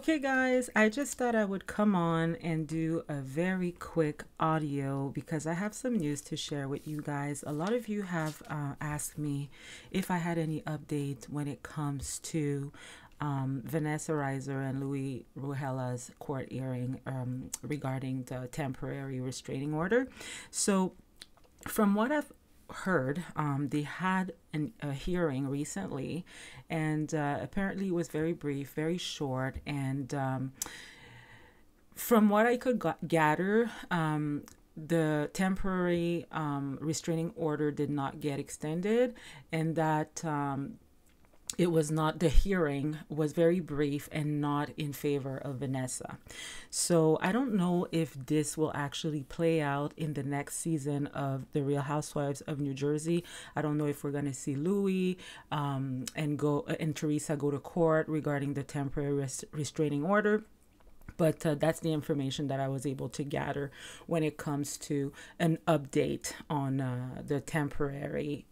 Okay, guys, I just thought I would come on and do a very quick audio because I have some news to share with you guys. A lot of you have uh, asked me if I had any update when it comes to um, Vanessa Reiser and Louis Ruelas' court hearing um, regarding the temporary restraining order. So, from what I've heard, um, they had an, a hearing recently, and uh, apparently it was very brief, very short, and um, from what I could gather, um, the temporary um, restraining order did not get extended, and that um, it was not the hearing was very brief and not in favor of Vanessa. So I don't know if this will actually play out in the next season of The Real Housewives of New Jersey. I don't know if we're going to see Louis um, and go and Teresa go to court regarding the temporary rest- restraining order but uh, that's the information that I was able to gather when it comes to an update on uh, the temporary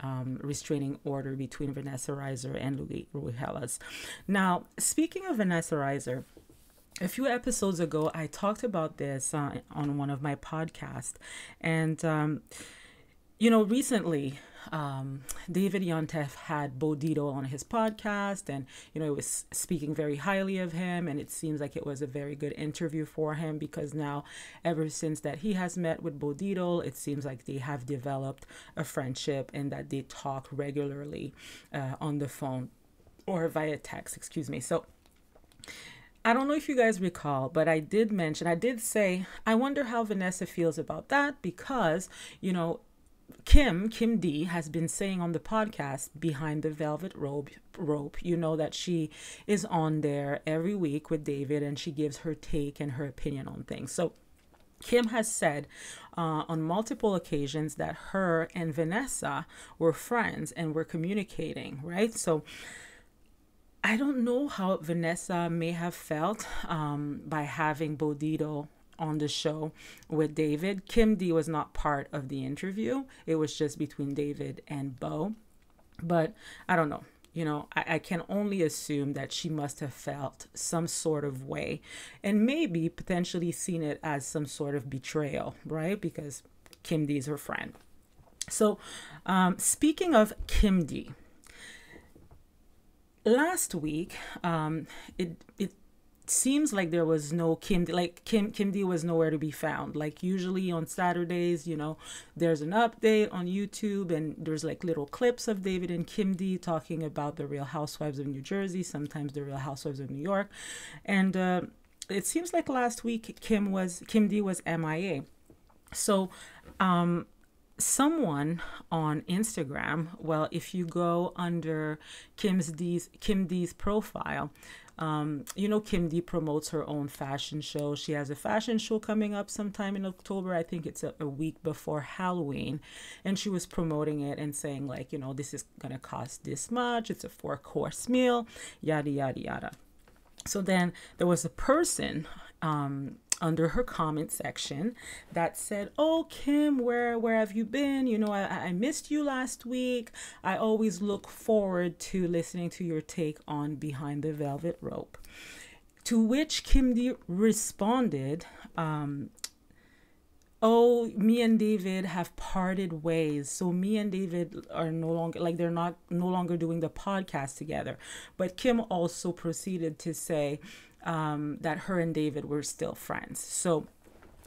um, restraining order between Vanessa Reiser and Louis Ruelas. Now, speaking of Vanessa Reiser, a few episodes ago, I talked about this uh, on one of my podcasts, and um, you know, recently um, David Yontef had Bo Dietl on his podcast, and you know, it was speaking very highly of him, and it seems like it was a very good interview for him because now, ever since that he has met with Bo Dietl, it seems like they have developed a friendship and that they talk regularly uh, on the phone or via text. Excuse me. So. I don't know if you guys recall, but I did mention, I did say, I wonder how Vanessa feels about that because, you know, Kim, Kim D, has been saying on the podcast Behind the Velvet Rope, rope, you know that she is on there every week with David and she gives her take and her opinion on things. So Kim has said uh, on multiple occasions that her and Vanessa were friends and were communicating, right? So I don't know how Vanessa may have felt um, by having Bo Dietl on the show with David. Kim D was not part of the interview, it was just between David and Bo. But I don't know. You know, I, I can only assume that she must have felt some sort of way and maybe potentially seen it as some sort of betrayal, right? Because Kim D is her friend. So, um, speaking of Kim D, last week, um, it, it seems like there was no Kim like Kim Kim D was nowhere to be found. Like usually on Saturdays, you know, there's an update on YouTube and there's like little clips of David and Kim D talking about the Real Housewives of New Jersey, sometimes the Real Housewives of New York, and uh, it seems like last week Kim was Kim D was MIA. So, um, someone on Instagram, well, if you go under Kim's D's Kim D's profile, um, you know, Kim D promotes her own fashion show. She has a fashion show coming up sometime in October. I think it's a, a week before Halloween. And she was promoting it and saying, like, you know, this is going to cost this much. It's a four course meal, yada, yada, yada. So then there was a person um, under her comment section that said, "Oh Kim, where where have you been? You know, I, I missed you last week. I always look forward to listening to your take on Behind the Velvet Rope." To which Kim D responded, um, "Oh, me and David have parted ways. So me and David are no longer like they're not no longer doing the podcast together." But Kim also proceeded to say um, that her and David were still friends. So,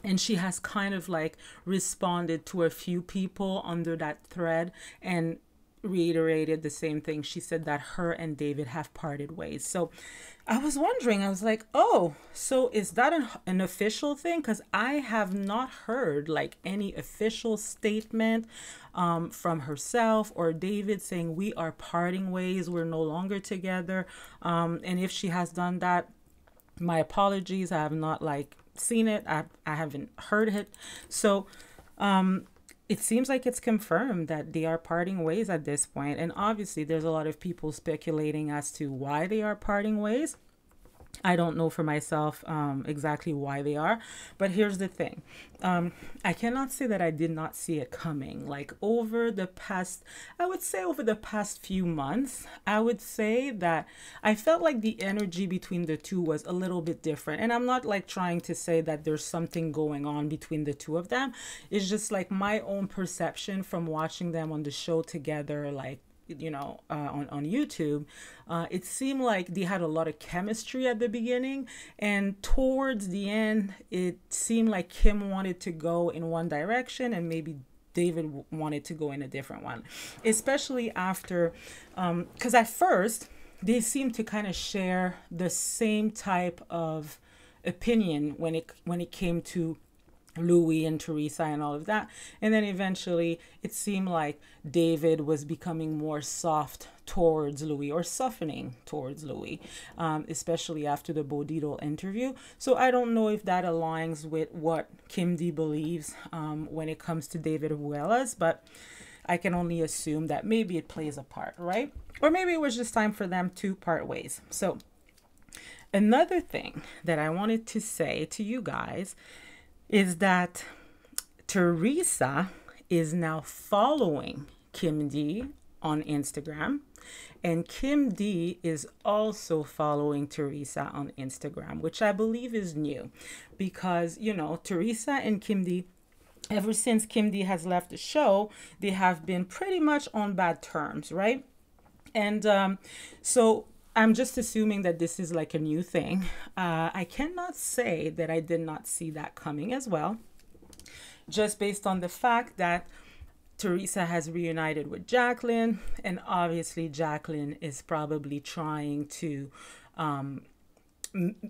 and she has kind of like responded to a few people under that thread and reiterated the same thing. She said that her and David have parted ways. So I was wondering, I was like, oh, so is that an, an official thing? Because I have not heard like any official statement um, from herself or David saying we are parting ways, we're no longer together. Um, and if she has done that, my apologies. I have not like seen it. I I haven't heard it. So um it seems like it's confirmed that they are parting ways at this point and obviously there's a lot of people speculating as to why they are parting ways I don't know for myself um, exactly why they are, but here's the thing. Um, I cannot say that I did not see it coming. Like over the past, I would say over the past few months, I would say that I felt like the energy between the two was a little bit different. And I'm not like trying to say that there's something going on between the two of them. It's just like my own perception from watching them on the show together, like you know uh, on on YouTube, uh, it seemed like they had a lot of chemistry at the beginning, and towards the end, it seemed like Kim wanted to go in one direction and maybe David wanted to go in a different one, especially after, because um, at first they seemed to kind of share the same type of opinion when it when it came to Louis and Teresa and all of that. And then eventually it seemed like David was becoming more soft towards Louis or softening towards Louis, um, especially after the Bo Dietl interview. So I don't know if that aligns with what Kim D believes um, when it comes to David Ruelas, but I can only assume that maybe it plays a part, right? Or maybe it was just time for them to part ways. So another thing that I wanted to say to you guys is that Teresa is now following Kim D on Instagram. And Kim D is also following Teresa on Instagram, which I believe is new because, you know, Teresa and Kim D, ever since Kim D has left the show, they have been pretty much on bad terms, right? And um, so I'm just assuming that this is like a new thing. Uh, I cannot say that I did not see that coming as well, just based on the fact that Teresa has reunited with Jacqueline, and obviously, Jacqueline is probably trying to um,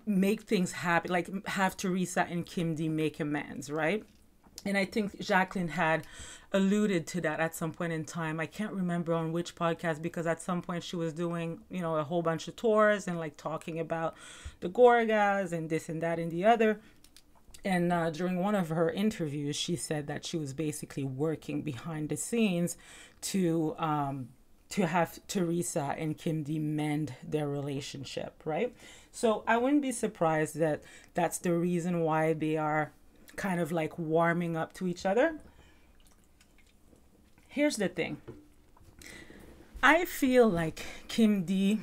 make things happen, like have Teresa and Kim D make amends, right? And I think Jacqueline had alluded to that at some point in time. I can't remember on which podcast because at some point she was doing, you know, a whole bunch of tours and like talking about the Gorgas and this and that and the other. And uh, during one of her interviews, she said that she was basically working behind the scenes to um, to have Teresa and Kim D mend their relationship, right? So I wouldn't be surprised that that's the reason why they are kind of like warming up to each other. Here's the thing I feel like Kim D,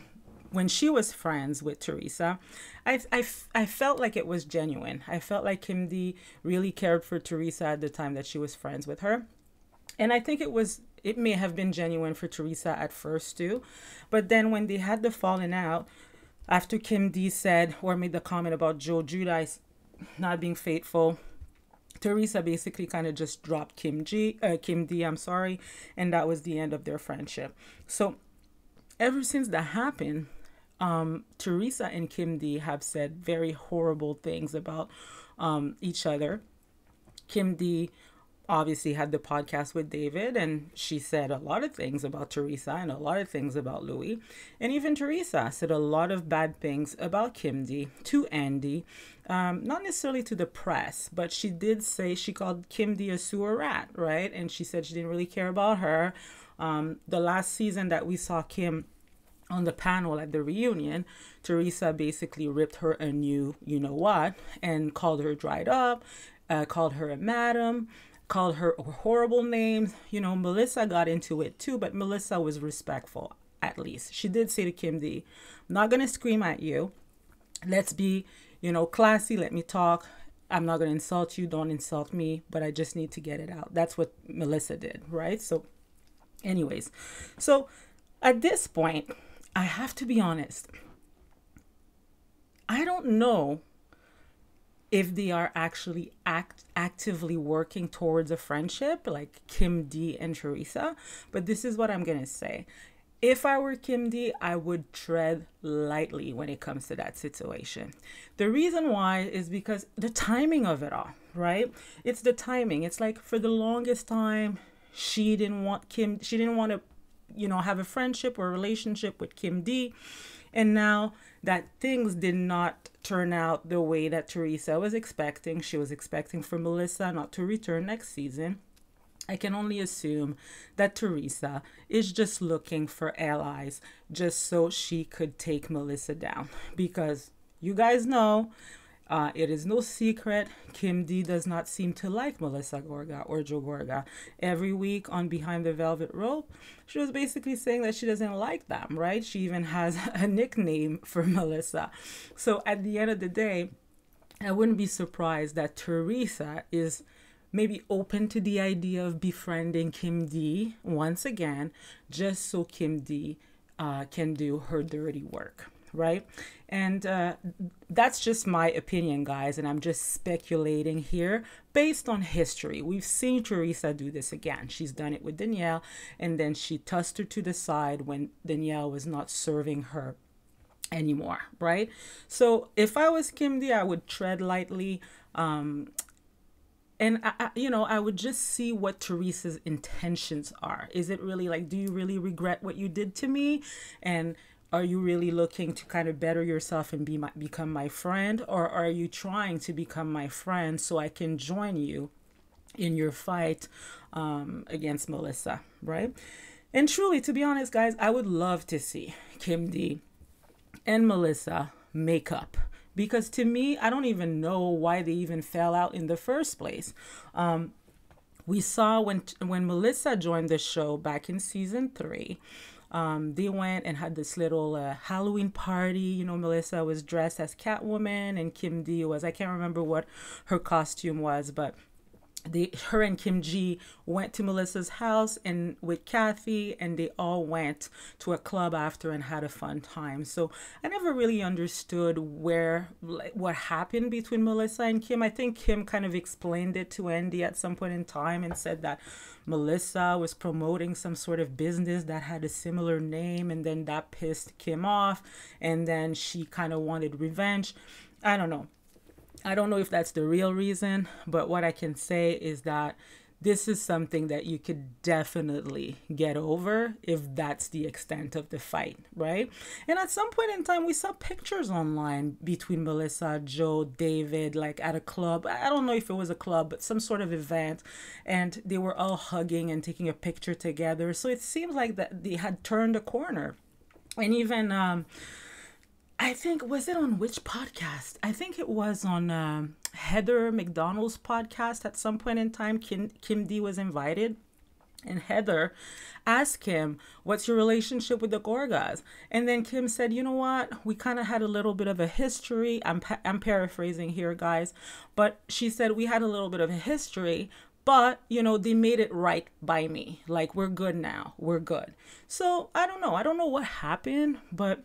when she was friends with Teresa, I, I, I felt like it was genuine. I felt like Kim D really cared for Teresa at the time that she was friends with her. And I think it was it may have been genuine for Teresa at first too. But then when they had the falling out, after Kim D said or made the comment about Joe Giudice not being faithful Teresa basically kind of just dropped Kim G, uh, Kim D, I'm sorry, and that was the end of their friendship. So ever since that happened, um, Teresa and Kim D have said very horrible things about um, each other. Kim D obviously had the podcast with David, and she said a lot of things about Teresa and a lot of things about Louis. And even Teresa said a lot of bad things about Kim D to Andy. Um, not necessarily to the press, but she did say she called Kim D a sewer rat, right? And she said she didn't really care about her. Um, the last season that we saw Kim on the panel at the reunion, Teresa basically ripped her a new, you know what, and called her dried up, uh, called her a madam, called her horrible names. You know, Melissa got into it too, but Melissa was respectful, at least. She did say to Kim D, I'm not going to scream at you. Let's be, you know, classy. Let me talk. I'm not going to insult you. Don't insult me, but I just need to get it out. That's what Melissa did, right? So, anyways, so at this point, I have to be honest. I don't know if they are actually act actively working towards a friendship like Kim D and Teresa. But this is what I'm gonna say. If I were Kim D, I would tread lightly when it comes to that situation. The reason why is because the timing of it all, right? It's the timing. It's like for the longest time, she didn't want Kim, she didn't want to, you know, have a friendship or a relationship with Kim D. And now that things did not turn out the way that Teresa was expecting. She was expecting for Melissa not to return next season. I can only assume that Teresa is just looking for allies just so she could take Melissa down because you guys know uh, it is no secret Kim D does not seem to like Melissa Gorga or Joe Gorga. Every week on Behind the Velvet Rope, she was basically saying that she doesn't like them, right? She even has a nickname for Melissa. So at the end of the day, I wouldn't be surprised that Teresa is maybe open to the idea of befriending Kim D once again, just so Kim D uh, can do her dirty work right? And uh, that's just my opinion, guys. And I'm just speculating here based on history. We've seen Teresa do this again. She's done it with Danielle, and then she tossed her to the side when Danielle was not serving her anymore, right? So if I was Kim D, I would tread lightly. Um, and I, I, you know i would just see what teresa's intentions are. Is it really like do you really regret what you did to me? And are you really looking to kind of better yourself and be my, become my friend? Or are you trying to become my friend so i can join you in your fight um, against melissa right? And truly to be honest guys i would love to see kim d and melissa make up because to me i don't even know why they even fell out in the first place um, we saw when when melissa joined the show back in season three um, they went and had this little uh, Halloween party. You know, Melissa was dressed as Catwoman, and Kim D was, I can't remember what her costume was, but they her and Kim G went to Melissa's house and with Kathy and they all went to a club after and had a fun time. So I never really understood where what happened between Melissa and Kim. I think Kim kind of explained it to Andy at some point in time and said that Melissa was promoting some sort of business that had a similar name and then that pissed Kim off and then she kind of wanted revenge. I don't know. I don't know if that's the real reason, but what I can say is that this is something that you could definitely get over if that's the extent of the fight, right? And at some point in time, we saw pictures online between Melissa, Joe, David, like at a club. I don't know if it was a club, but some sort of event. And they were all hugging and taking a picture together. So it seems like that they had turned a corner. And even, um, I think was it on which podcast? I think it was on um, Heather McDonald's podcast at some point in time. Kim Kim D was invited, and Heather asked Kim, "What's your relationship with the Gorgas?" And then Kim said, "You know what? We kind of had a little bit of a history. I'm pa- I'm paraphrasing here, guys, but she said we had a little bit of a history." But, you know, they made it right by me. Like, we're good now. We're good. So, I don't know. I don't know what happened, but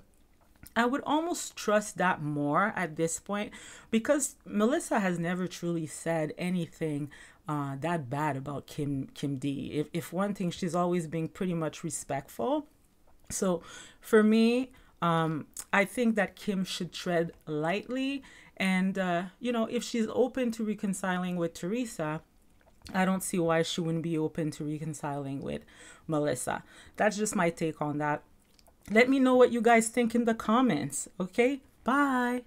I would almost trust that more at this point because Melissa has never truly said anything uh, that bad about Kim Kim D. If if one thing, she's always been pretty much respectful. So for me, um, I think that Kim should tread lightly, and uh, you know, if she's open to reconciling with Teresa. I don't see why she wouldn't be open to reconciling with Melissa. That's just my take on that. Let me know what you guys think in the comments. Okay? Bye.